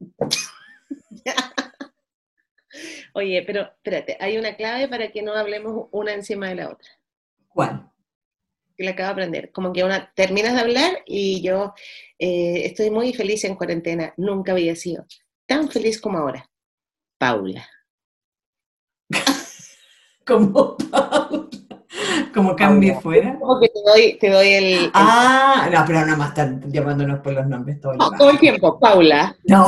Oye, pero espérate, hay una clave para que no hablemos una encima de la otra. ¿Cuál? Que la acabo de aprender. Como que una terminas de hablar y yo eh, estoy muy feliz en cuarentena. Nunca había sido tan feliz como ahora. Paula. como Paula. Como cambie fuera. Como que te doy, te doy el, el- Ah, no, pero no más están llamándonos por los nombres todo el No, rato. todo el tiempo. Paula. No.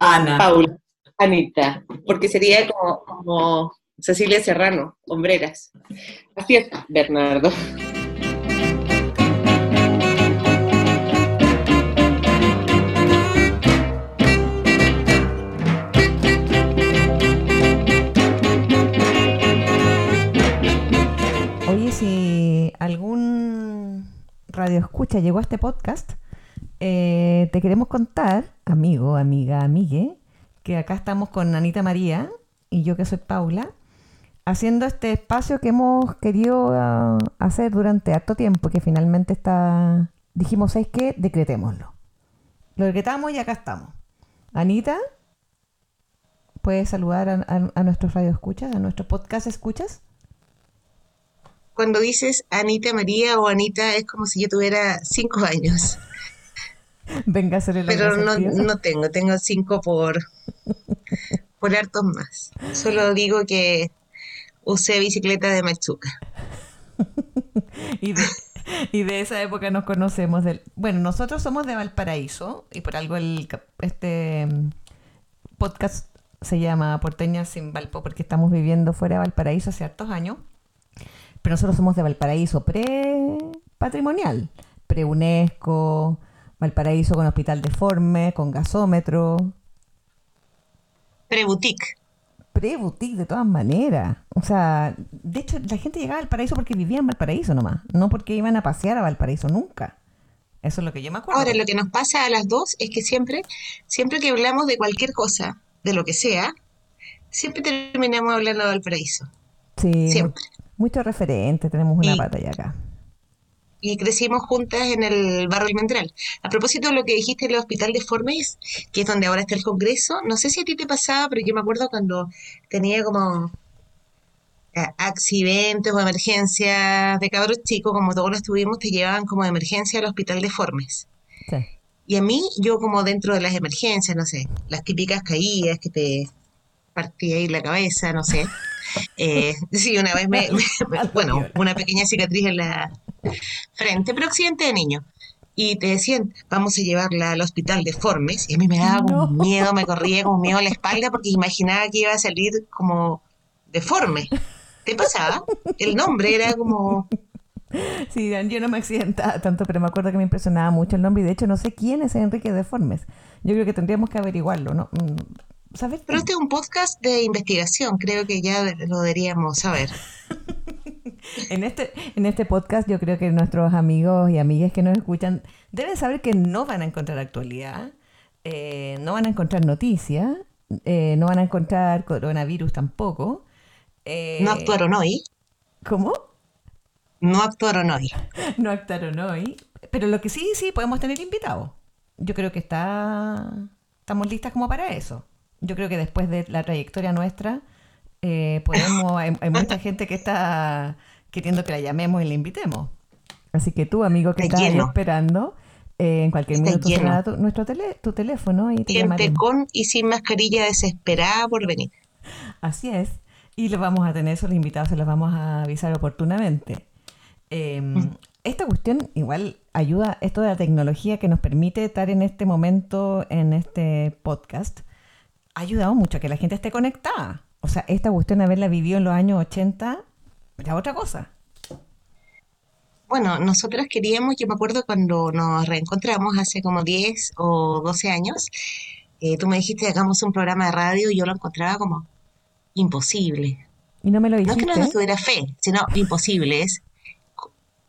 Ana. Paula. Anita. Porque sería como, como Cecilia Serrano, hombreras. Así es, Bernardo. Radio escucha llegó a este podcast, eh, te queremos contar, amigo, amiga, amigue, que acá estamos con Anita María y yo que soy Paula, haciendo este espacio que hemos querido ah, hacer durante harto tiempo, que finalmente está, dijimos, ¿sabes qué? Decretémoslo. Lo decretamos y acá estamos. Anita, ¿puedes saludar a, nuestros radio escuchas, a nuestros podcast escuchas? Cuando dices Anita María o Anita es como si yo tuviera cinco años. Venga a hacer el Pero no, no tengo, tengo cinco por, por hartos más. Solo digo que usé bicicleta de Machuca. Y de, y de esa época nos conocemos. Del, bueno, nosotros somos de Valparaíso y por algo el, este mm, podcast se llama Porteñas sin Valpo porque estamos viviendo fuera de Valparaíso hace hartos años. Pero nosotros somos de Valparaíso pre-patrimonial, pre-UNESCO, Valparaíso con hospital deforme, con gasómetro, Pre-boutique. pre-boutique de todas maneras. O sea, de hecho, la gente llegaba a Valparaíso porque vivía en Valparaíso nomás, no porque iban a pasear a Valparaíso nunca. Eso es lo que yo me acuerdo. Ahora, lo que nos pasa a las dos es que siempre, siempre que hablamos de cualquier cosa, de lo que sea, siempre terminamos hablando de Valparaíso. sí, Siempre. Muchos referentes, tenemos una Y- batalla acá. y crecimos juntas en el barrio Almendral. A propósito de lo que dijiste del Hospital de Formes, que es donde ahora está el Congreso, no sé si a ti te pasaba, pero yo me acuerdo cuando tenía como eh, accidentes o emergencias de cabros chicos, como todos los tuvimos, te llevaban como de emergencia al Hospital de Formes. Sí. Y a mí, yo como dentro de las emergencias, no sé, las típicas caídas que te partía ahí la cabeza, no sé. Eh, sí, una vez me, bueno, una pequeña cicatriz en la frente, pero accidente de niño. Y te decían, vamos a llevarla al hospital de Formes. Y a mí me daba No. miedo, me corría como miedo a la espalda porque imaginaba que iba a salir como deforme. ¿Te pasaba? El nombre era como... Sí, yo no me accidentaba tanto, pero me acuerdo que me impresionaba mucho el nombre y de hecho no sé quién es Enrique Deformes. Yo creo que tendríamos que averiguarlo, ¿no? Pero este es un podcast de investigación, creo que ya lo deberíamos saber. En este, en este podcast yo creo que nuestros amigos y amigas que nos escuchan deben saber que no van a encontrar actualidad, eh, no van a encontrar noticias, eh, no van a encontrar coronavirus tampoco. eh, No actuaron hoy, ¿Cómo? no actuaron hoy. No actuaron hoy. Pero lo que sí, sí, podemos tener invitados. Yo creo que está, estamos listas como para eso. Yo creo que después de la trayectoria nuestra, eh, podemos, hay, hay mucha gente que está queriendo que la llamemos y la invitemos. Así que tú, amigo que Está estás ahí esperando, eh, en cualquier Está minuto tu, nuestro tele, tu teléfono y te Gente llamaremos. con y sin mascarilla desesperada por venir. Así es. Y los vamos a tener, esos invitados se los vamos a avisar oportunamente. Eh, esta cuestión igual ayuda, esto de la tecnología que nos permite estar en este momento, en este podcast, ha ayudado mucho a que la gente esté conectada. O sea, esta cuestión de haberla vivido en los años 80 era otra cosa. Bueno, nosotros queríamos, yo me acuerdo cuando nos reencontramos hace como 10 o 12 años, eh, tú me dijiste hagamos un programa de radio y yo lo encontraba como imposible. Y no me lo No es que dijiste. no nos tuviera fe, sino imposible. Es,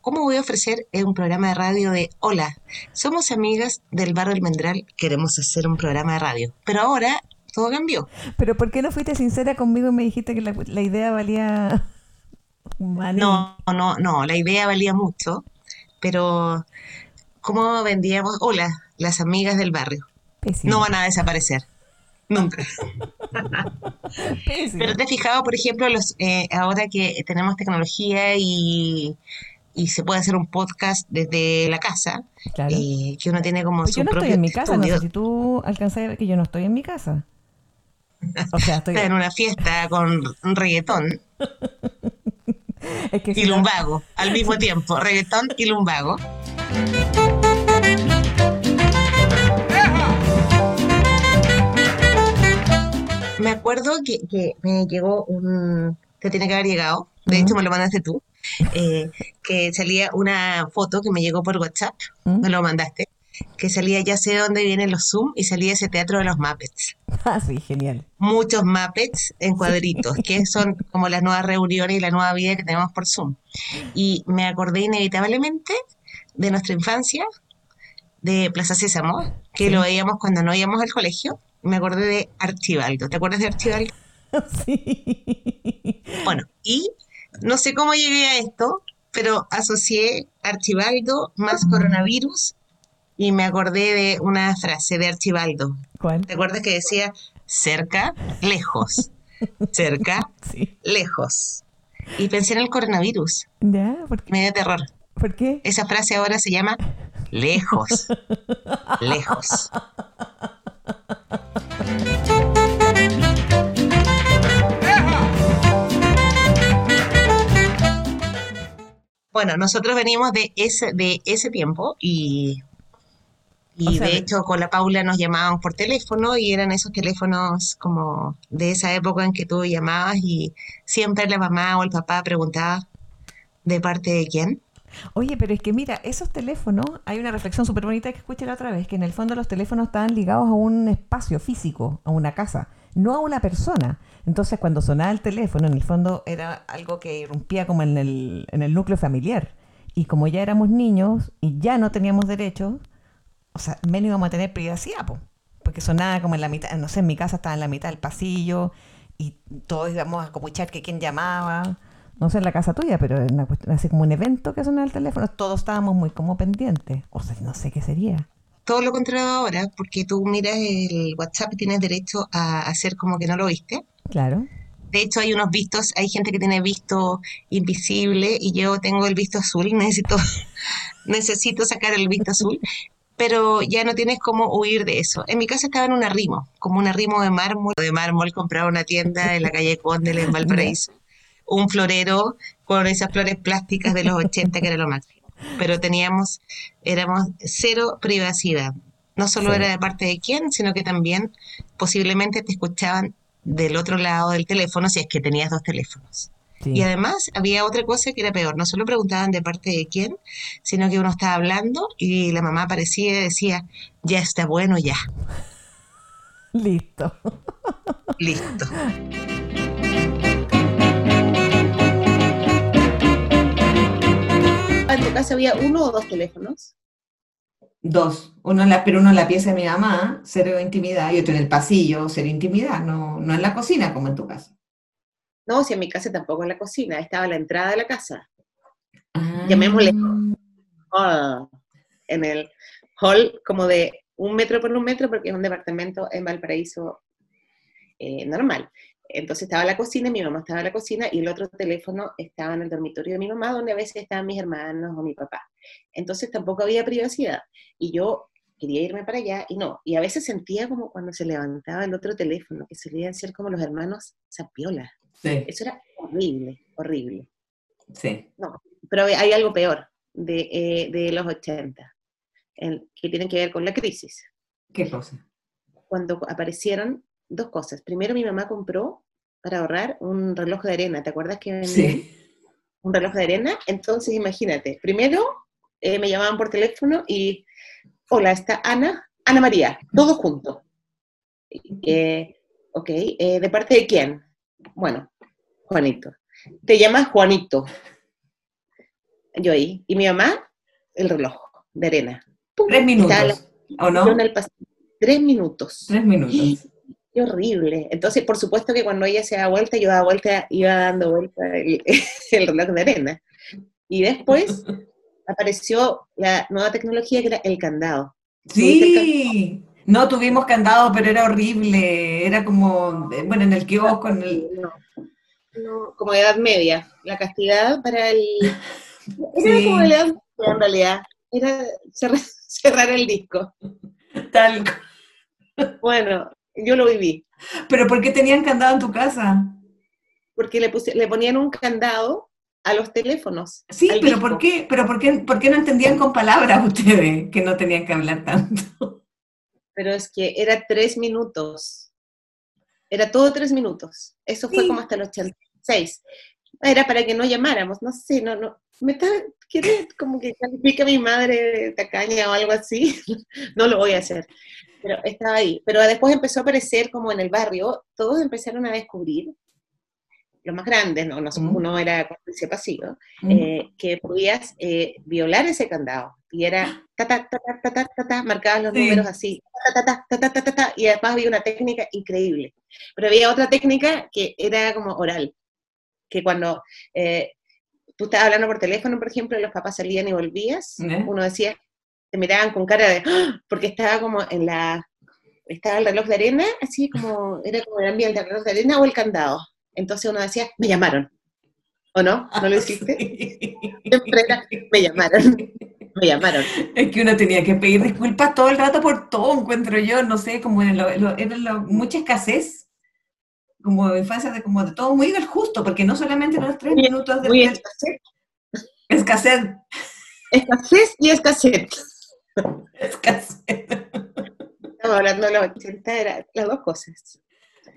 ¿cómo voy a ofrecer un programa de radio de, hola, somos amigas del barrio Almendral, queremos hacer un programa de radio? Pero ahora todo cambió. Pero ¿por qué no fuiste sincera conmigo y me dijiste que la, la idea valía? No, no, no, la idea valía mucho, pero ¿cómo vendíamos? Hola, las amigas del barrio. Pésimo. no van a desaparecer. Nunca. Pero te has fijado, por ejemplo, los, eh, ahora que tenemos tecnología y, y se puede hacer un podcast desde la casa, Claro. eh, que uno tiene como Pues su yo no estoy en mi casa, no sé estudio. si tú alcanzas a ver que yo no estoy en mi casa. O sea, estoy... En una fiesta con reggaetón Es que y lumbago al mismo tiempo, reggaetón y lumbago. Me acuerdo que, que me llegó un, te tiene que haber llegado, de hecho me lo mandaste tú, eh, que salía una foto que me llegó por WhatsApp, me lo mandaste, que salía ya sé dónde vienen los Zoom y salía ese teatro de los Muppets. Ah, sí, genial. muchos Muppets en cuadritos, que son como las nuevas reuniones y la nueva vida que tenemos por Zoom. Y me acordé inevitablemente de nuestra infancia, de Plaza Sésamo, que Sí. lo veíamos cuando no íbamos al colegio. Me acordé de Archibaldo. ¿Te acuerdas de Archibaldo? Sí. Bueno, y no sé cómo llegué a esto, pero asocié Archibaldo más coronavirus y me acordé de una frase de Archibaldo. ¿Cuál? ¿Te acuerdas que decía cerca, lejos? Cerca, Sí. lejos. Y pensé en el coronavirus. ¿Ya? ¿Por qué? Me dio terror. ¿Por qué? Esa frase ahora se llama lejos. Lejos. Bueno, nosotros venimos de ese, de ese tiempo y, y O sea, de de- hecho con la Paula nos llamábamos por teléfono y eran esos teléfonos como de esa época en que tú llamabas y siempre la mamá o el papá preguntaba de parte de quién. Oye, pero es que mira, esos teléfonos, hay una reflexión súper bonita que escuché la otra vez, que en el fondo los teléfonos estaban ligados a un espacio físico, a una casa, no a una persona. Entonces cuando sonaba el teléfono, en el fondo era algo que irrumpía como en el, en el núcleo familiar. Y como ya éramos niños y ya no teníamos derechos, o sea, menos íbamos a tener privacidad, po, porque sonaba como en la mitad, no sé, en mi casa estaba en la mitad del pasillo y todos íbamos a escuchar que quién llamaba. No sé en la casa tuya, pero en una cuestión- así como un evento que sonaba el teléfono, todos estábamos muy como pendientes. O sea, no sé qué sería. Todo lo contrario ahora, porque tú miras el WhatsApp y tienes derecho a hacer como que no lo viste. Claro. De hecho, hay unos vistos, hay gente que tiene visto invisible y yo tengo el visto azul, necesito, necesito sacar el visto azul, pero ya no tienes cómo huir de eso. En mi casa estaba en un arrimo, como un arrimo de mármol, de mármol compraba una tienda en la calle Condel en Valparaíso, un florero con esas flores plásticas de los 80 que era lo máximo. Pero teníamos, éramos cero privacidad. No solo Sí. era de parte de quién, sino que también posiblemente te escuchaban del otro lado del teléfono si es que tenías dos teléfonos. Sí. Y además había otra cosa que era peor, no solo preguntaban de parte de quién, sino que uno estaba hablando y la mamá aparecía y decía, ya está bueno, ya, Listo. listo. ¿En tu casa había uno o dos teléfonos? Dos. Uno en la, pero uno en la pieza de mi mamá, cero intimidad, y otro en el pasillo, cero intimidad, no, no en la cocina como en tu casa. No, si en mi casa tampoco en la cocina, estaba a la entrada de la casa, Ah. Llamémosle. hall, en el hall como de un metro por un metro, porque es un departamento en Valparaíso eh, normal. Entonces estaba la cocina, mi mamá estaba en la cocina y el otro teléfono estaba en el dormitorio de mi mamá, donde a veces estaban mis hermanos o mi papá. Entonces tampoco había privacidad. Y yo quería irme para allá y no. Y a veces sentía como cuando se levantaba el otro teléfono, que solían ser como los hermanos Zapiola. Sí, Eso era horrible, horrible. sí. Pero hay- algo peor de, eh, de los 80, el- que tienen que ver con la crisis. ¿Qué cosa? Cuando aparecieron dos cosas. Primero, mi mamá compró para ahorrar un reloj de arena. ¿Te acuerdas que Sí. un reloj de arena? Entonces, imagínate. Primero, eh, me llamaban por teléfono y, hola, está Ana, Ana María, todos juntos. Eh, ok, eh, ¿de parte de quién? Bueno, Juanito. Te llamas Juanito. Yo ahí. Y mi mamá, el reloj de arena. Pum, Tres minutos, ¿o no? Tres minutos. Tres minutos. Qué horrible. Entonces, por supuesto que cuando ella se da vuelta, yo daba vuelta, iba dando vuelta el, el reloj de arena. Y después apareció la nueva tecnología que era el candado. ¿Tuviste el Sí, No tuvimos candado, pero era horrible. Era como, eh, bueno, en el kiosco, en el... No, no, como edad media. La castidad para el... Era Sí. como edad media en realidad. Era cerrar, cerrar el disco. Tal. Bueno, yo lo viví. Pero ¿por qué tenían candado en tu casa? Porque le, puse- le ponían un candado a los teléfonos. Sí, pero disco. ¿por qué? Pero ¿por qué, por qué no entendían con palabras ustedes que no tenían que hablar tanto? Pero es que era tres minutos. Era todo tres minutos. Eso fue como hasta el 86. Era para que no llamáramos, no sé, no, no. Me está, quiere como que califica a mi madre de tacaña o algo así. no lo voy a hacer. Pero estaba ahí. Pero después empezó a aparecer como en el barrio, todos empezaron a descubrir, los más grandes, no, no Mm. uno era cómplice pasivo, Mm. eh, que podías eh, violar ese candado. Y era ta ta ta ta ta ta ta, ta, marcabas los Sí. números así, ta ta ta ta ta ta ta, y además había una técnica increíble. Pero había otra técnica que era como oral, que cuando eh, tú estabas hablando por teléfono, por ejemplo, y los papás salían y volvías, ¿Eh? uno decía, te miraban con cara de, ¡Ah! porque estaba como en la, estaba el reloj de arena, así como, era como el ambiente, el reloj de arena o el candado. Entonces uno decía, me llamaron. ¿O no? ¿No lo hiciste? Era, me llamaron, me llamaron. Es que uno tenía que pedir disculpas todo el rato por todo, encuentro yo, no sé, como en lo- lo- mucha escasez, como infancia de como de todo muy del justo, porque no solamente los tres minutos de Muy escasez. escasez, Escasez y escasez. escasez. Estamos hablando de los 80, era las dos cosas.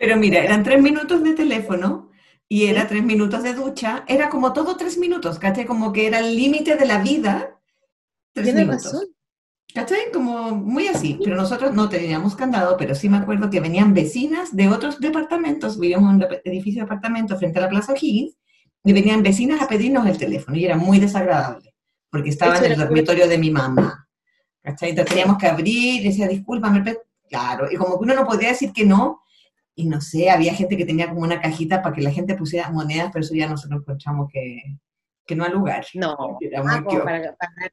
Pero mira, eran tres minutos de teléfono y era tres minutos de ducha, era como todo tres minutos, ¿cachai? Como que era el límite de la vida, tres Tienes minutos. razón. ¿Cachai? Como muy así, pero nosotros no teníamos candado, pero sí me acuerdo que venían vecinas de otros departamentos, vivíamos en un edificio de apartamentos frente a la Plaza O'Higgins, y venían vecinas a pedirnos el teléfono, y era muy desagradable, porque estaba en el dormitorio de mi mamá, ¿cachai? Entonces teníamos que abrir, y decía, discúlpame, pe-". claro, y como que uno no podía decir que no, y no sé, había gente que tenía como una cajita para que la gente pusiera monedas, pero eso ya nosotros encontramos que, que no al lugar. No, ah, como para pagar.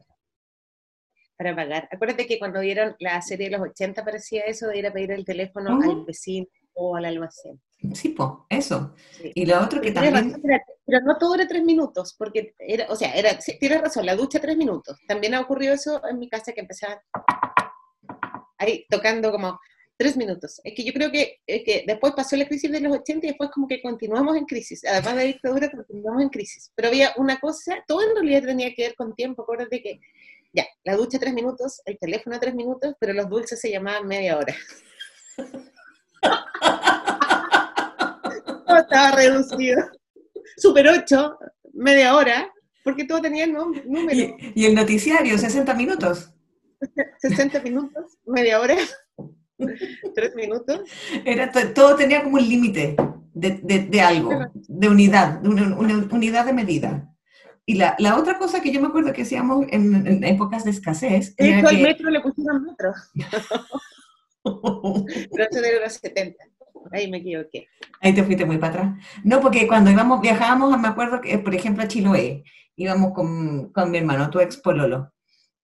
Para pagar. Acuérdate que cuando dieron la serie de los 80 parecía eso de ir a pedir el teléfono al vecino o al almacén. Sí, po, eso. Sí. Y lo otro que tienes también... razón, pero- pero no todo era tres minutos, porque era, o sea, era, sí, tienes razón, la ducha tres minutos. También ha ocurrido eso en mi casa que empezaban ahí tocando como tres minutos. Es que yo creo que, es que después pasó la crisis de los 80 y después como que continuamos en crisis. Además de dictadura, continuamos en crisis. Pero había una cosa, todo en realidad tenía que ver con tiempo. Acuérdate que, ya, la ducha tres minutos, el teléfono tres minutos, pero los dulces se llamaban media hora. Todo estaba reducido. Super 8, media hora, porque todo tenía num- número. Y, y el noticiario, 60 minutos. 60 minutos, media hora, 3 minutos. Era to- todo tenía como un límite de, de- de algo, de unidad, de una, una unidad de medida. Y la, la otra cosa que yo me acuerdo que hacíamos en, en épocas de escasez De hecho, al que... metro le pusieron metro, pero eso de los 70. Ahí me equivoqué. Ahí te fuiste muy para atrás. No, porque cuando íbamos, viajábamos, me acuerdo que, por ejemplo, a Chiloé, íbamos con, con mi hermano, tu ex pololo,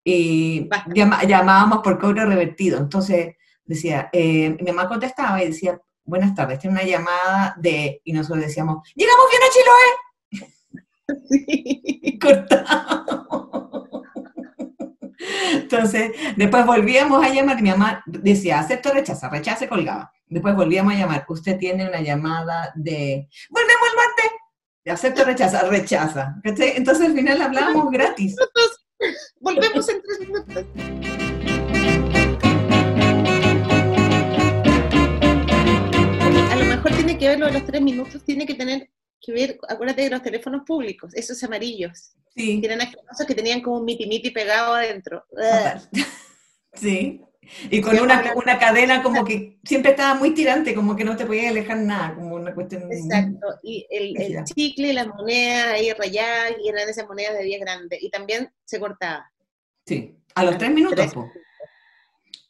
y llama- llamábamos por cobro revertido. Entonces decía, eh, mi mamá contestaba y decía, buenas tardes, tiene una llamada de, y nosotros decíamos, llegamos bien a Chiloé, y cortábamos. Entonces, después volvíamos a llamar y mi mamá decía, acepto, rechaza, rechaza y colgaba. Después volvíamos a llamar, usted tiene una llamada de, volvemos el martes, acepto, rechaza, rechaza. ¿cachai? Entonces al final hablábamos gratis. Volvemos en 3 minutos. Que ver lo de los 3 minutos, tiene que tener que ver, acuérdate de los teléfonos públicos, esos amarillos, Sí, que eran asquerosos que tenían como un miti miti pegado adentro. sí. Y con una, una cadena como que siempre estaba muy tirante, como que no te podías alejar nada, como una cuestión... Exacto, y el, el chicle, las monedas ahí rayadas, y eran esas monedas de 10 grandes, y también se cortaba. Sí, a los tres minutos. Tres. po.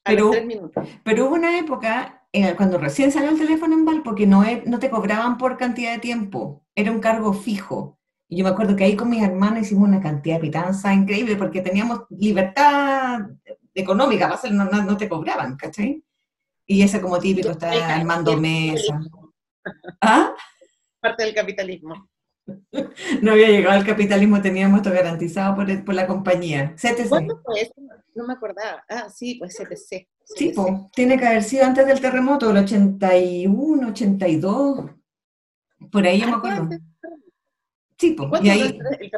A Pero- los 3 minutos. Pero hubo una época, eh, cuando recién salió el teléfono en Valpo, que no, no te cobraban por cantidad de tiempo, era un cargo fijo. Y yo me acuerdo que ahí con mis hermanos hicimos una cantidad de pitanza increíble porque teníamos libertad económica, va a ser- no, no- te cobraban, ¿cachai? Y ese como típico está armando mesa. ¿Ah? Parte del capitalismo. No había llegado al capitalismo, teníamos esto garantizado por, el- por la compañía. CTC. ¿Cuándo fue eso? No me acordaba. Ah, sí, pues CPC. Sí, po, tiene que haber sido antes del terremoto, el 81, 82. Por ahí yo me acuerdo. Sí, ¿Cuánto y ahí, el?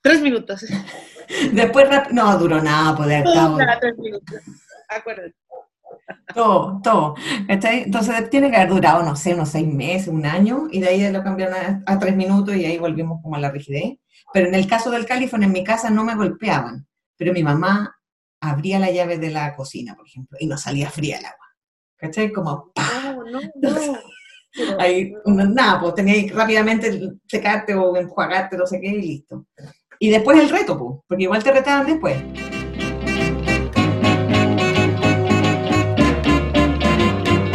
Tres minutos. después, no, duró nada, poder Ah, tres minutos. Acuérdate. todo, todo. Entonces tiene que haber durado, no sé, unos seis meses, un año, y de ahí lo cambiaron a, a tres minutos y ahí volvimos como a la rigidez. Pero en el caso del califón, en mi casa no me golpeaban, pero mi mamá abría la llave de la cocina, por ejemplo, y no salía fría el agua. ¿Cachai? Como, ¡pah! No, no, ahí, nada, pues tenías que rápidamente secarte o enjuagarte, no sé qué, y listo. Y después el reto, pues, porque igual te retaban después.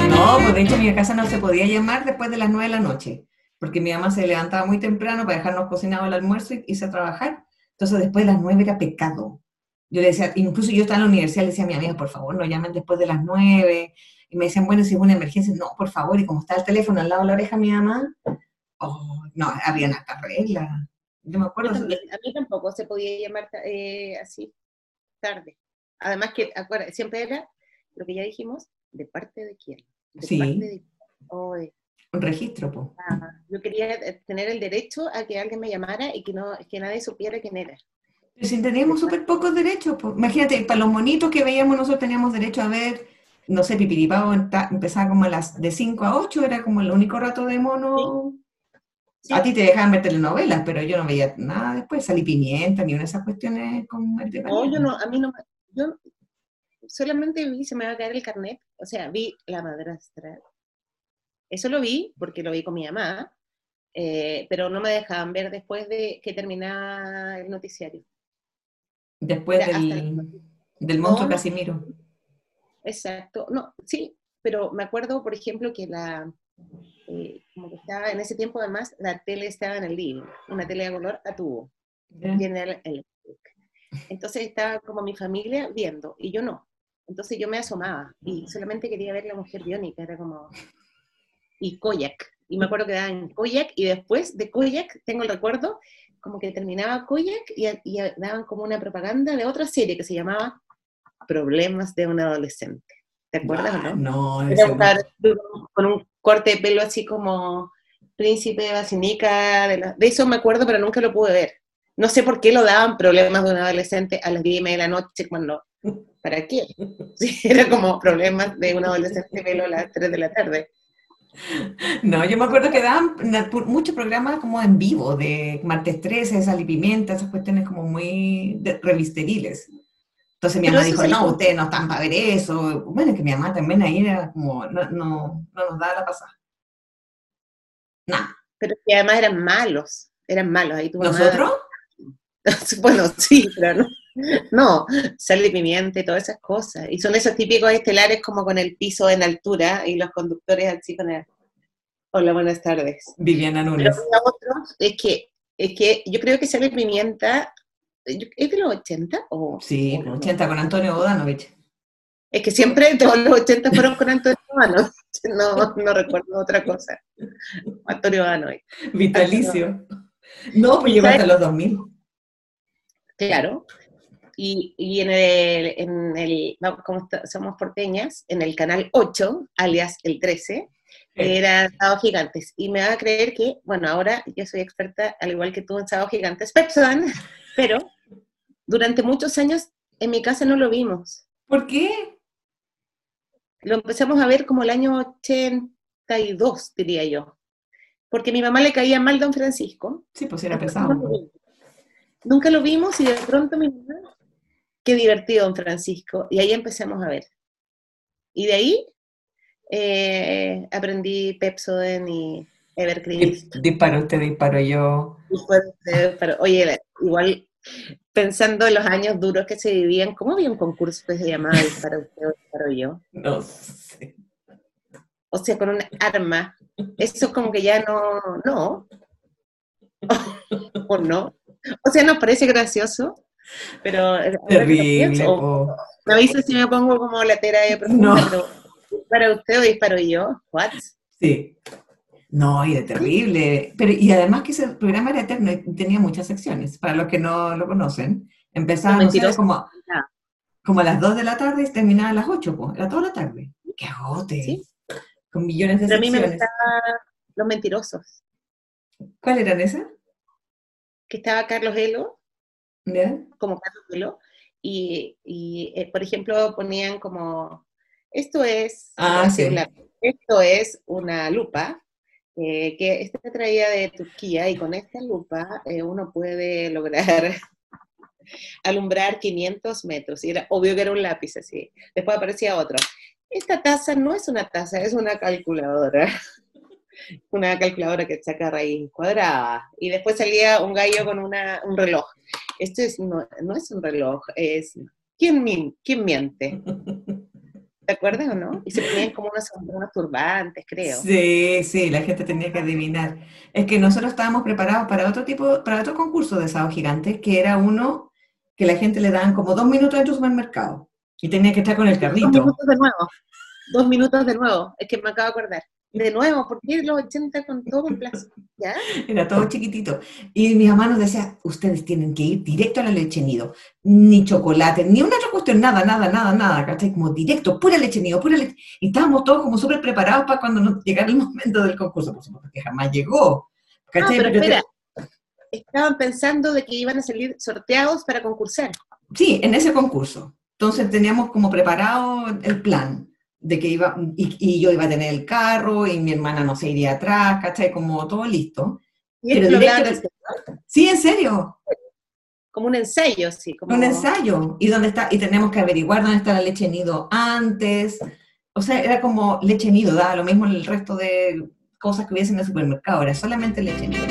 No, pues de hecho mi casa no se podía llamar después de las 9 de la noche, porque mi mamá se levantaba muy temprano para dejarnos cocinado el almuerzo y irse a trabajar. Entonces después de las 9 era pecado. Yo le decía, incluso yo estaba en la universidad, le decía a mi amiga, por favor, no llamen después de las 9. Y me decían, bueno, si es una emergencia, no, por favor. Y como está el teléfono al lado de la oreja mi mamá, oh, no, habían hasta reglas. Yo me Yo acuerdo. también, a mí tampoco se podía llamar eh, así tarde. Además que, acuérdate, siempre era lo que ya dijimos, ¿de parte de quién? ¿De Sí. parte de o de- Un registro, pues. ah, yo quería eh, tener el derecho a que alguien me llamara y que, no, que nadie supiera quién era. Pero si teníamos súper pocos derechos, pues. imagínate, para los monitos que veíamos nosotros teníamos derecho a ver, no sé, Pipiripao empezaba como a las de 5 a 8, era como el único rato de mono. Sí. A ti te dejaban ver telenovelas, pero yo no veía nada después, salí pimienta, ni una de esas cuestiones con No, yo no, a mí no, yo solamente vi, se me va a caer el carnet, o sea, vi La Madrastra. Eso lo vi porque lo vi con mi mamá, eh, pero no me dejaban ver después de que terminaba el noticiario. Después del, el- del monstruo No. Casimiro. Exacto, no, sí, pero me acuerdo, por ejemplo, que la, eh, como que estaba en ese tiempo además, la tele estaba en el living, una tele de color a tubo. Entonces estaba como mi familia viendo, y yo no. Entonces yo me asomaba, y solamente quería ver la mujer biónica, era como... Y Koyak, y me acuerdo que daban Koyak, y después de Koyak, tengo el recuerdo, como que terminaba Koyak, y, y daban como una propaganda de otra serie que se llamaba Problemas de un adolescente. ¿Te acuerdas o no? no, Era no. con un corte de pelo así como príncipe de Basinica, de, la- de eso me acuerdo, pero nunca lo pude ver. No sé por qué lo daban problemas de un adolescente a las 10 y media de la noche cuando... ¿Para qué? Sí, era como problemas de un adolescente pelo a las 3 de la tarde. No, yo me acuerdo que daban muchos programas como en vivo, de martes 13, sal y pimienta, esas cuestiones como muy de- revisteriles. Entonces mi Pero mamá dijo, no, ustedes no están para ver eso. Bueno, que mi mamá también ahí era como, no, no, no nos daba la pasada. Nada. Pero que además eran malos, eran malos. Ahí tu mamá- ¿Nosotros? Bueno, sí, pero no. No, sal y pimienta y todas esas cosas. Y son esos típicos estelares como con el piso en altura y los conductores así con el... Hola, buenas tardes. Viviana Núñez. es que, es que yo creo que sal y pimienta, ¿es de los 80? O, Sí, no? 80 con Antonio Bodanovich. Es que siempre todos los 80 fueron con Antonio Bano. No, no recuerdo otra cosa. Antonio Bano. Vitalicio. No, pues llegó hasta los 2000. Claro. Y, y en el, en el como está- somos porteñas, en el canal 8, alias el 13, era Sábado Gigantes. Y me va a creer que, bueno, ahora yo soy experta, al igual que tú, en Sábado Gigantes, pero durante muchos años en mi casa no lo vimos. ¿Por qué? Lo empezamos a ver como el año 82, diría yo. Porque a mi mamá le caía mal Don Francisco. Sí, pues era pesado. Nunca lo vimos y de pronto mi mamá, qué divertido Don Francisco. Y ahí empezamos a ver. Y de ahí eh, aprendí Pepsodent y Evergreen. Disparo usted, disparo yo. Pero, oye, igual pensando en los años duros que se vivían, ¿cómo había un concurso que se llamaba usted o Disparo yo? No sé. O sea, con un arma. Eso como que ya no, no. o no. O sea, nos parece gracioso, pero... lo Terrible, o-. Me avisa si me pongo como latera de profunda, No. pero Para usted o disparo yo. What? Sí. No, y era terrible. Pero, y además que ese programa era eterno y tenía muchas secciones. Para los que no lo conocen, empezaba No, sé, como, como a las 2 de la tarde y terminaba a las 8, pues. Era toda la tarde. ¡Qué agote! Sí. Con millones de Pero a mí me secciones. gustaban los mentirosos. ¿Cuáles eran esas? Que estaba Carlos Elo, ¿Ya? como Carlos Elo, y, y, eh, por ejemplo ponían como, esto es, Ah, sí. la- esto es una lupa, eh, que está traída de Turquía y con esta lupa eh, uno puede lograr alumbrar 500 metros. Y era obvio que era un lápiz así. Después aparecía otro. Esta taza no es una taza, es una calculadora. Una calculadora que saca raíz cuadrada. Y después salía un gallo con una, un reloj. Esto es, no, no es un reloj, es... ¿Quién, quién miente? ¿Te acuerdas o no? Y se ponían como unos, unos turbantes, creo. Sí, sí, la gente tenía que adivinar. Es que nosotros estábamos preparados para otro tipo, para otro concurso de sábado gigante, que era uno que la gente le daban como dos minutos en tu supermercado y tenía que estar con el Dos carrito. minutos de nuevo. Dos minutos de nuevo. Es que me acabo de acordar. De nuevo, ¿por qué los 80 con todo con plazo? ¿Ya? Era todo chiquitito. Y mi mamá nos decía, ustedes tienen que ir directo a la leche nido. Ni chocolate, ni una otra cuestión, nada, nada, nada, nada. ¿cachai? Como directo, pura leche nido, pura leche. Y estábamos todos como súper preparados para cuando nos llegara el momento del concurso. Por supuesto que jamás llegó. Ah, ¿cachai? pero Pero te- espera. Estaban pensando de que iban a salir sorteados para concursar. Sí, en ese concurso. Entonces teníamos como preparado el plan de que iba, y, y yo iba a tener el carro, y mi hermana no se iría atrás, ¿cachai? Como todo listo. Y Pero directo Sí, en serio, como un ensayo, sí. Como... un ensayo. Y dónde está, y tenemos que averiguar dónde está la leche nido antes. O sea, era como leche nido, daba lo mismo el resto de cosas que hubiese en el supermercado, era solamente leche nido.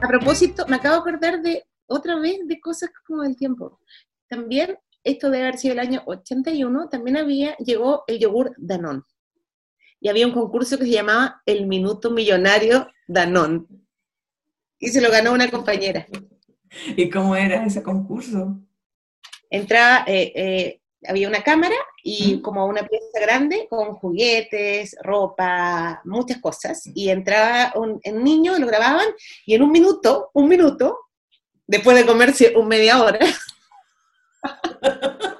A propósito, me acabo de acordar de otra vez de cosas como del tiempo. También, esto debe haber sido el año 81, también había, llegó el yogur Danón. Y había un concurso que se llamaba El Minuto Millonario Danón. Y se lo ganó una compañera. ¿Y cómo era ese concurso? Entraba, eh, eh, había una cámara y como una pieza grande con juguetes, ropa, muchas cosas. Y entraba un, un niño, lo grababan y en un minuto, un minuto, después de comerse un media hora,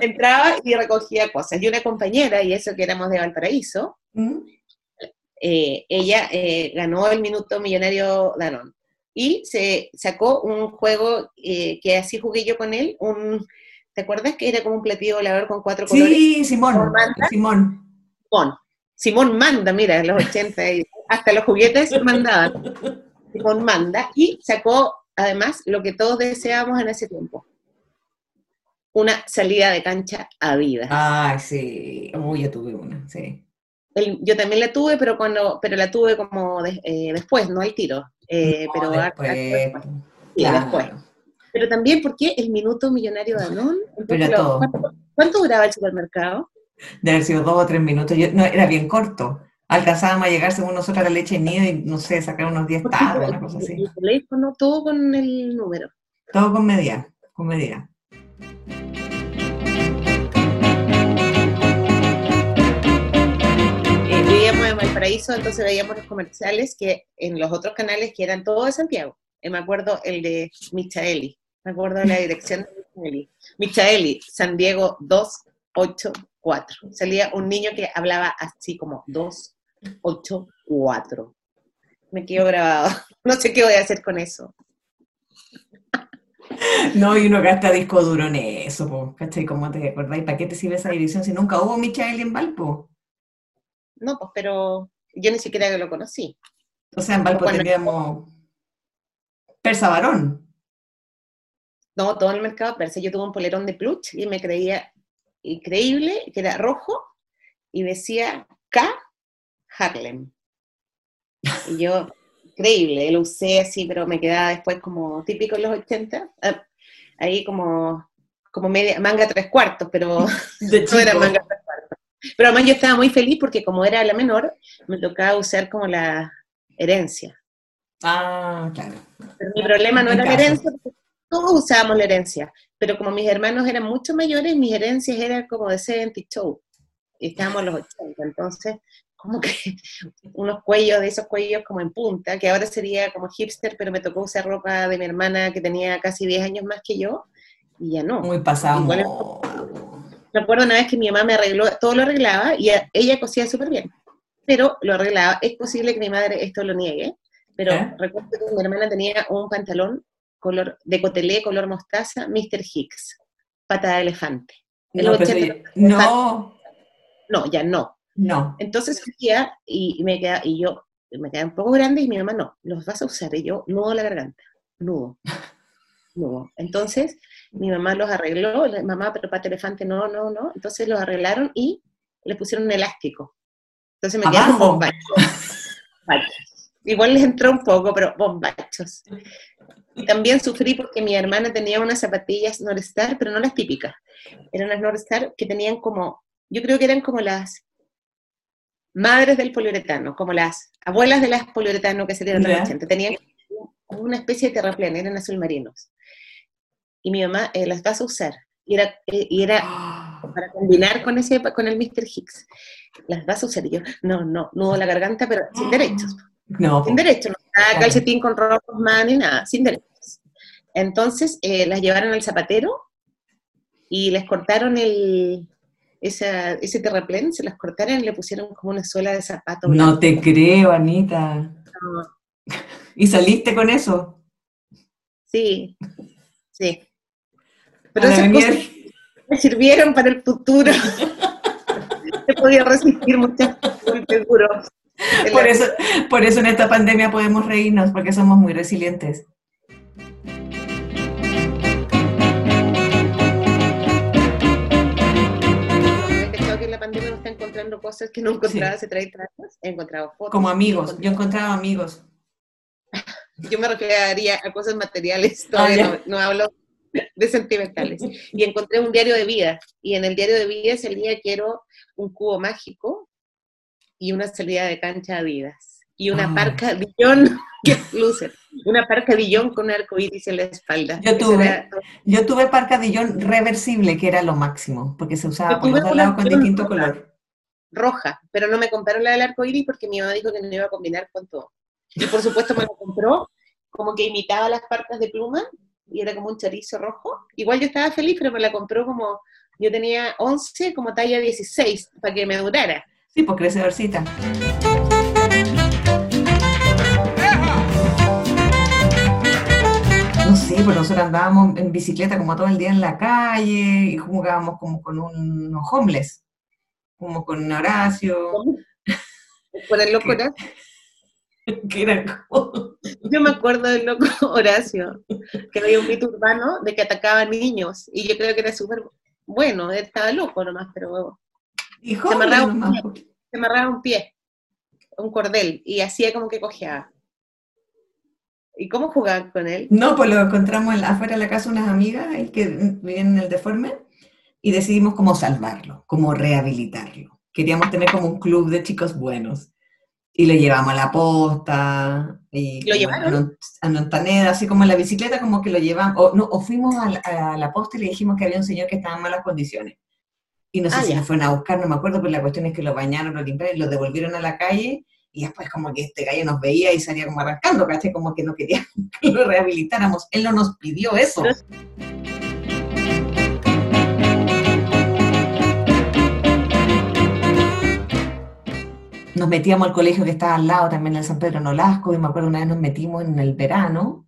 entraba y recogía cosas. Y una compañera, y eso que éramos de Valparaíso, ¿Mm? eh, ella eh, ganó el minuto millonario Danón. Y se sacó un juego eh, que así jugué yo con él, un, ¿te acuerdas que era como un platillo volador con cuatro colores? Sí, Simón. Simón. Simón. Simón manda, mira, en los 80, y hasta los juguetes mandaban. Manda y sacó además lo que todos deseábamos en ese tiempo. Una salida de cancha a vida. Ay, sí. Uy, yo tuve una, sí. El- yo también la tuve, pero cuando, pero la tuve como de- eh, después, no al tiro. Eh, No, pero después, después. Sí, claro. después. Pero también porque el minuto millonario de Danón. Pero lo- todo. ¿cuánto, cuánto duraba el supermercado? De haber sido dos o tres minutos. Yo, no, era bien corto. Alcanzábamos a llegar según nosotros a la leche nido y, no sé, sacar unos 10 Porque tazos, el- una cosa así. el teléfono, todo con el número. Todo con medida, con medida. Eh, vivíamos en Valparaíso, entonces veíamos los comerciales que en los otros canales que eran todos de Santiago. Eh, me acuerdo el de Michaeli, me acuerdo de la dirección de Michaeli. Michaeli, San Diego 284. Salía un niño que hablaba así como 284. Me quedo grabado. No sé qué voy a hacer con eso. No, y uno gasta disco duro en eso, po, ¿cachai? ¿Cómo te acordáis? ¿Para qué te sirve esa división si nunca hubo Michael en Valpo? No, pues, pero yo ni siquiera lo conocí. O sea, en Valpo teníamos Persa Varón. No, todo en el mercado persa. Yo tuve un polerón de plush y me creía increíble, que era rojo, y decía K Harlem. Y yo, increíble, lo usé así, pero me quedaba después como típico en los 80, ah, ahí como, como media, manga tres cuartos, pero De no era manga tres cuartos. Pero además yo estaba muy feliz porque como era la menor, me tocaba usar como la herencia. Ah, claro. Pero mi problema no En era la herencia, porque- todos usábamos la herencia, pero como mis hermanos eran mucho mayores, mis herencias eran como de 70 show, y estábamos los 80, entonces como que unos cuellos de esos cuellos como en punta, que ahora sería como hipster, pero me tocó usar ropa de mi hermana que tenía casi 10 años más que yo, y ya no. Muy pasado. Recuerdo una vez que mi mamá me arregló, todo lo arreglaba, y ella cosía súper bien, pero lo arreglaba. Es posible que mi madre esto lo niegue, pero ¿Eh? recuerdo que mi hermana tenía un pantalón color de cotelé color mostaza, Mr. Hicks, pata de elefante. En No, los pero 80, sí. no, no, ya no. No. Entonces un día, y, me queda, y yo me quedé un poco grande y mi mamá no, los vas a usar. Y yo, nudo la garganta, nudo, nudo. Entonces mi mamá los arregló, la mamá, pero pata elefante, no, no, no. Entonces los arreglaron y le pusieron un elástico. Entonces me quedaron Abajo. bombachos. bombachos. Igual les entró un poco, pero bombachos. Y también sufrí porque mi hermana tenía unas zapatillas Northstar, pero no las típicas. Eran unas Northstar que tenían como, yo creo que eran como las madres del poliuretano, como las abuelas de las poliuretano que se dieron en los 80. Tenían una especie de terraplén, eran azul marinos. Y mi mamá eh, las vas a usar. Y era, eh, y era para combinar con, ese, con el Mr. Hicks. Las vas a usar. Y yo, no, no, nudo la garganta, pero sin derechos. No, Sin derechos, no Claro. calcetín con rojos más ni nada, sin derechos. Entonces eh, las llevaron al zapatero y les cortaron el, esa, ese terraplén, se las cortaron y le pusieron como una suela de zapato. no te creo, Anita. No, ¿Y saliste con eso? Sí, sí. Pero esas cosas me sirvieron para el futuro. Se podía resistir muchas seguro. En Por eso, por eso en esta pandemia podemos reírnos, porque somos muy resilientes. Encontrando cosas que no encontraba hace 30 años. He encontrado fotos. Como amigos, encontrado- yo he encontrado amigos. Yo me refería a cosas materiales, Ah, todavía no, no hablo de sentimentales. Y encontré un diario de vida, y en el diario de vida salía quiero un cubo mágico y una salida de cancha Adidas. Y una Ah. parca Dillon, que loser, una parca Dillon con un arco iris en la espalda. Yo tuve. era- Yo tuve parcadillón reversible, que era lo máximo, porque se usaba Yo por los lados con distinto color. Roja, pero no me compraron la del arco iris porque mi mamá dijo que no iba a combinar con todo. Y por supuesto me la compró, como que imitaba las parcas de pluma, y era como un chorizo rojo. Igual yo estaba feliz, pero me la compró como, yo tenía 11, como talla 16, para que me durara. Sí, pues crecedorcita. No sé, pues nosotros andábamos en bicicleta como todo el día en la calle y jugábamos como con unos homeless, como con Horacio, Por el loco. Horacio. que eran como... Yo me acuerdo del loco Horacio, que había un mito urbano de que atacaba niños, y yo creo que era súper bueno, él estaba loco nomás, pero Y Se amarraba un nomás, pie. se amarraba un pie, un cordel, y hacía como que cojeaba. ¿Y cómo jugaban con él? No, pues lo encontramos afuera de la casa unas amigas que viven en el deforme y decidimos cómo salvarlo, cómo rehabilitarlo. Queríamos tener como un club de chicos buenos. Y lo llevamos a la posta, y ¿Lo llevaron? a Montaneda, así como en la bicicleta, como que lo llevamos, o, no, o fuimos a la, a la posta y le dijimos que había un señor que estaba en malas condiciones. Y no sé Ah, si lo fueron a buscar, no me acuerdo, pero la cuestión es que lo bañaron, lo limpiaron y lo devolvieron a la calle. Y después como que este gallo nos veía y salía como arrancando, ¿cachai? Como que no quería que lo rehabilitáramos. Él no nos pidió eso. Nos metíamos al colegio que estaba al lado, también el San Pedro Nolasco, y me acuerdo una vez nos metimos en el verano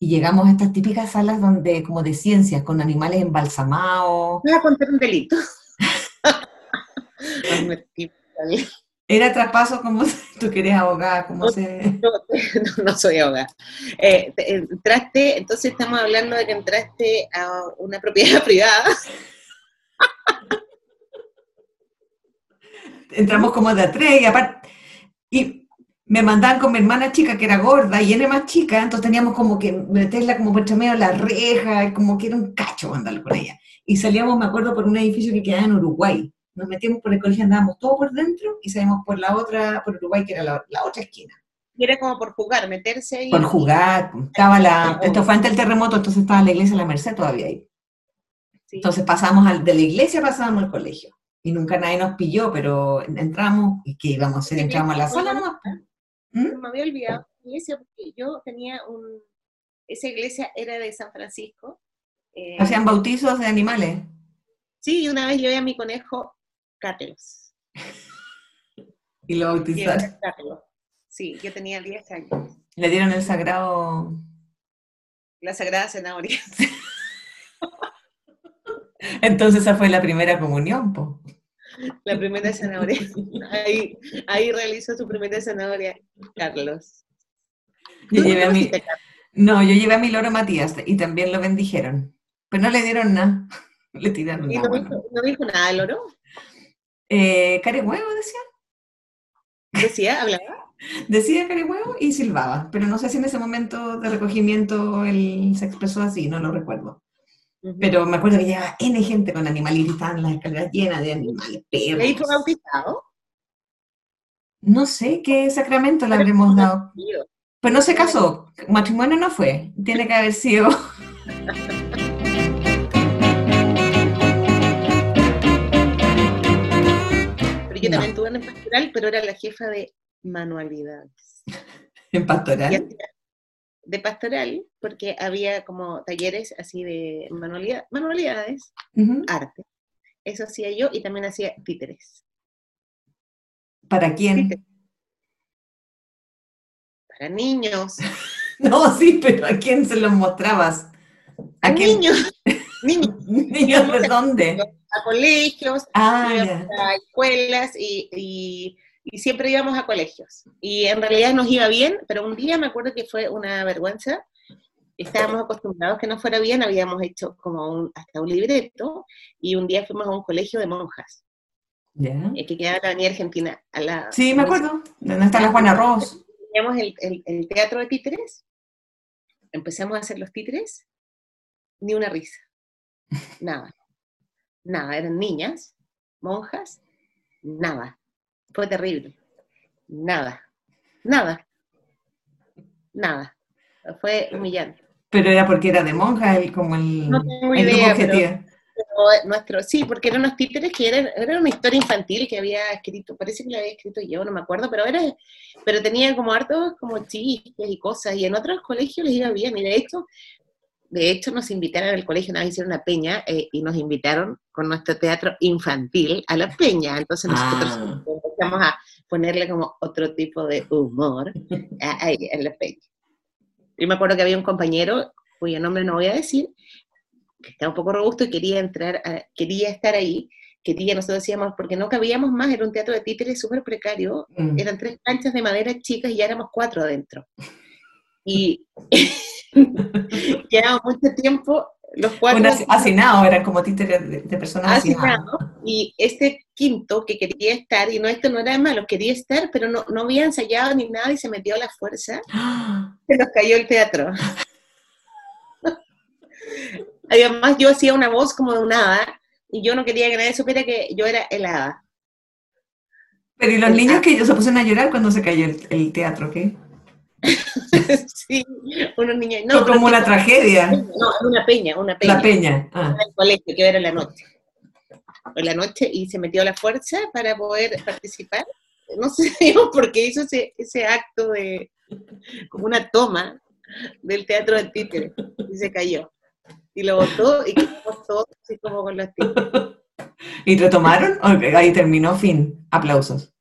y llegamos a estas típicas salas donde, como de ciencias, con animales embalsamados. Voy a contar un delito. Era traspaso como tú querías ahogar, como se... no, no, no soy abogada. Eh, te- entraste, entonces estamos hablando de que entraste a una propiedad privada. Entramos como de a tres y aparte, y me mandaban con mi hermana chica que era gorda y él era más chica, entonces teníamos como que meterla como por medio de la reja, como que era un cacho mandarlo con ella. Y salíamos, me acuerdo, por un edificio que quedaba en Uruguay. Nos metíamos por el colegio, andábamos todos por dentro y salíamos por la otra, por Uruguay, que era la, la otra esquina. Y era como por jugar, meterse ahí. Por jugar, estaba la, esto fue antes del terremoto, entonces estaba la iglesia de la Merced todavía ahí. Sí. Entonces pasamos al, de la iglesia pasábamos al colegio. Y nunca nadie nos pilló, pero entramos, ¿y qué íbamos a hacer? Entramos a la sala nomás. ¿Mm? Me había olvidado la iglesia porque yo tenía un... Esa iglesia era de San Francisco. eh, Hacían bautizos de animales. Sí, y una vez llevé a mi conejo Carlos. Y lo bautizaron. Sí, yo tenía 10 años. Le dieron el sagrado. La Sagrada Zanahoria. Entonces esa fue la primera comunión, po. La primera zanahoria. Ahí, ahí realizó su primera zanahoria Carlos. Yo ¿Tú no llevé a mi, conociste a Carlos? no, yo llevé a mi loro Matías y también lo bendijeron. Pero no le dieron nada. Le tiraron ¿Y agua. no dijo, no dijo nada el oro? Eh, Carihuevo decía. Decía, hablaba. Decía Carihuevo y silbaba, pero no sé si en ese momento de recogimiento él se expresó así, no lo recuerdo. Pero me acuerdo que llevaba N gente con animales y estaban las escaleras llenas de animales, ¿Y ahí fue perros. bautizado? No sé qué sacramento le habremos dado. Tío. Pero no se casó, matrimonio no fue. Tiene que haber sido. Pero yo No. también tuve en pastoral, pero era la jefa de manualidades. En pastoral. De pastoral, porque había como talleres así de manualidad, manualidades, arte. Eso hacía yo y también hacía títeres. ¿Para quién? Títeres. Para niños. No, sí, pero ¿a quién se los mostrabas? ¿A quién? Niños. Niños. ¿Niños de dónde? A colegios, Ah, a escuelas y, y- y siempre íbamos a colegios. Y en realidad nos iba bien, pero un día me acuerdo que fue una vergüenza. Estábamos acostumbrados que no fuera bien, habíamos hecho como un, hasta un libreto, y un día fuimos a un colegio de monjas, Ya. eh, que quedaba en la Avenida Argentina. A la, Sí, me acuerdo. ¿Dónde está la Juana Ross? Teníamos el, el- el teatro de títeres, empezamos a hacer los títeres, ni una risa, nada, nada, eran niñas, monjas, nada, fue terrible, nada, nada, nada, fue humillante. Pero era porque era de monja, el, como el, No tengo el grupo idea. Pero nuestro, sí, porque eran unos títeres que eran, era una historia infantil que había escrito, parece que la había escrito yo, no me acuerdo, pero era, pero tenía como hartos como chistes y cosas, y en otros colegios les iba bien, y de hecho, de hecho nos invitaron al colegio, una vez hicieron una peña, eh, y nos invitaron con nuestro teatro infantil a la peña, entonces nosotros Ah. Empezamos a ponerle como otro tipo de humor a, a, a la peña. Yo me acuerdo que había un compañero, cuyo nombre no voy a decir, que estaba un poco robusto y quería entrar, a- quería estar ahí, quería, nosotros decíamos, porque no cabíamos más, era un teatro de títeres súper precario, Mm. eran tres planchas de madera chicas y ya éramos cuatro adentro. Y llevamos mucho tiempo, los cuatro Un asi- hacinado, eran como títeres de, de personas hacinados, y este quinto que quería estar, y no, esto no era malo, quería estar, pero no, no había ensayado ni nada y se metió a la fuerza, ¡Ah! se nos cayó el teatro. Además, yo hacía una voz como de un hada, y yo no quería que nadie supiera que yo era el hada. Pero y los niños que ellos se pusieron a llorar cuando se cayó el, el teatro, ¿qué? sí, unos niños. Fue pero como una tragedia. No, una peña, una peña. La peña. Ah. en el colegio, que era en la noche. En la noche y se metió a la fuerza para poder participar. No sé por qué hizo ese, ese acto de como una toma del teatro del títere y se cayó. Y lo botó y quedamos todos así como con los títeres. ¿Y retomaron? ¿O ahí terminó, fin. Aplausos.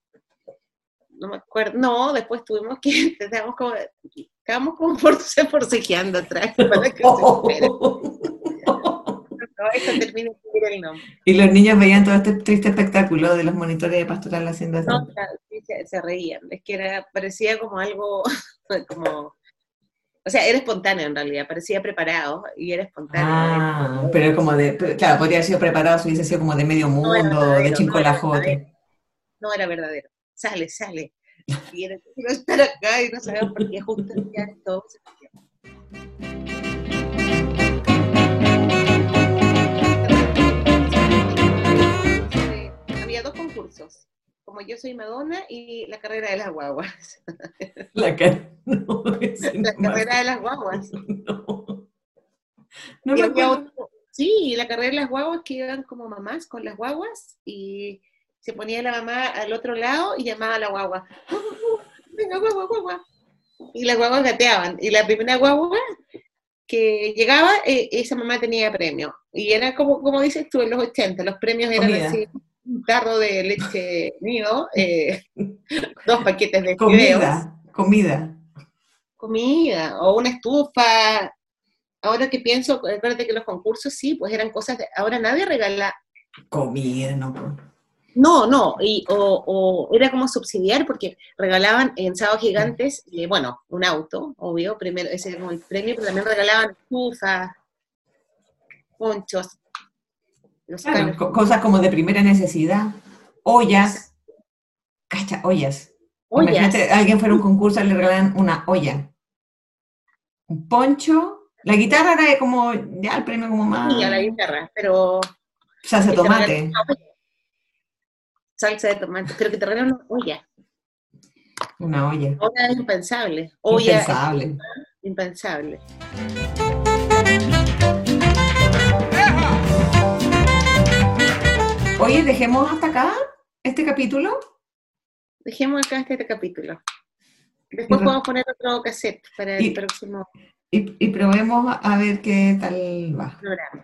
No me acuerdo. No, después tuvimos que, estábamos como, estábamos como por, forcejeando atrás para que se espere. No, esto termina de decir el nombre. y los niños veían todo este triste espectáculo de los monitores de pastoral haciendo eso. No, claro, sí, se, se reían. Es que era, parecía como algo, como, o sea, era espontáneo en realidad, parecía preparado y era espontáneo. Ah, pero como de, claro, podría haber sido preparado si hubiese sido como de medio No era mundo, verdadero, de no chincolajote. era No era verdadero. Sale, sale. Y era, quiero estar acá y no sabemos por qué justo ya todo se metió. Había dos concursos. Como yo soy Madonna y la carrera de las guaguas. La, car- no, carrera de las guaguas. No. No me acuerdo. otro- sí, la carrera de las guaguas que iban como mamás con las guaguas y se ponía la mamá al otro lado y llamaba a la guagua. Venga, guagua, guagua. Y las guaguas gateaban. Y la primera guagua que llegaba, eh, esa mamá tenía premio. Y era como, como dices tú, en los 80, los premios eran Comida. así, un tarro de leche nido, eh, dos paquetes de fideos, Comida, comida. comida, o una estufa. Ahora que pienso, acuérdate que los concursos sí, pues eran cosas de, ahora nadie regala, Comida, no. No, no, y, o, o era como subsidiar porque regalaban en gigantes, eh, bueno, un auto, obvio, primero, ese era como el premio, pero también regalaban estufas, ponchos, los Claro, cosas como de primera necesidad. Ollas. Cacha, ollas. ollas, Imagínate, alguien fuera a un concurso y le regalan una olla. Un poncho. La guitarra era como, ya el premio como más. y a la guitarra, pero que te regalen tomate. Salsa de tomate, pero que te regalan una olla, Una olla. olla es impensable, olla es Impensable. impensable. Oye, dejemos hasta acá este capítulo. Dejemos acá este capítulo. Después podemos poner otro cassette para el Y- próximo Y, y probemos a ver qué tal va. programa.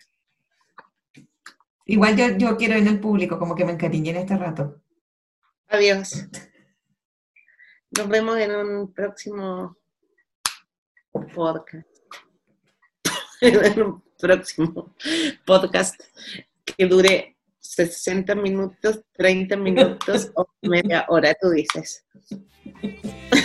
Igual yo, yo quiero en el público, como que me encariñé en este rato. Adiós. Nos vemos en un próximo podcast. en un próximo podcast que dure 60 minutos, 30 minutos o media hora, tú dices.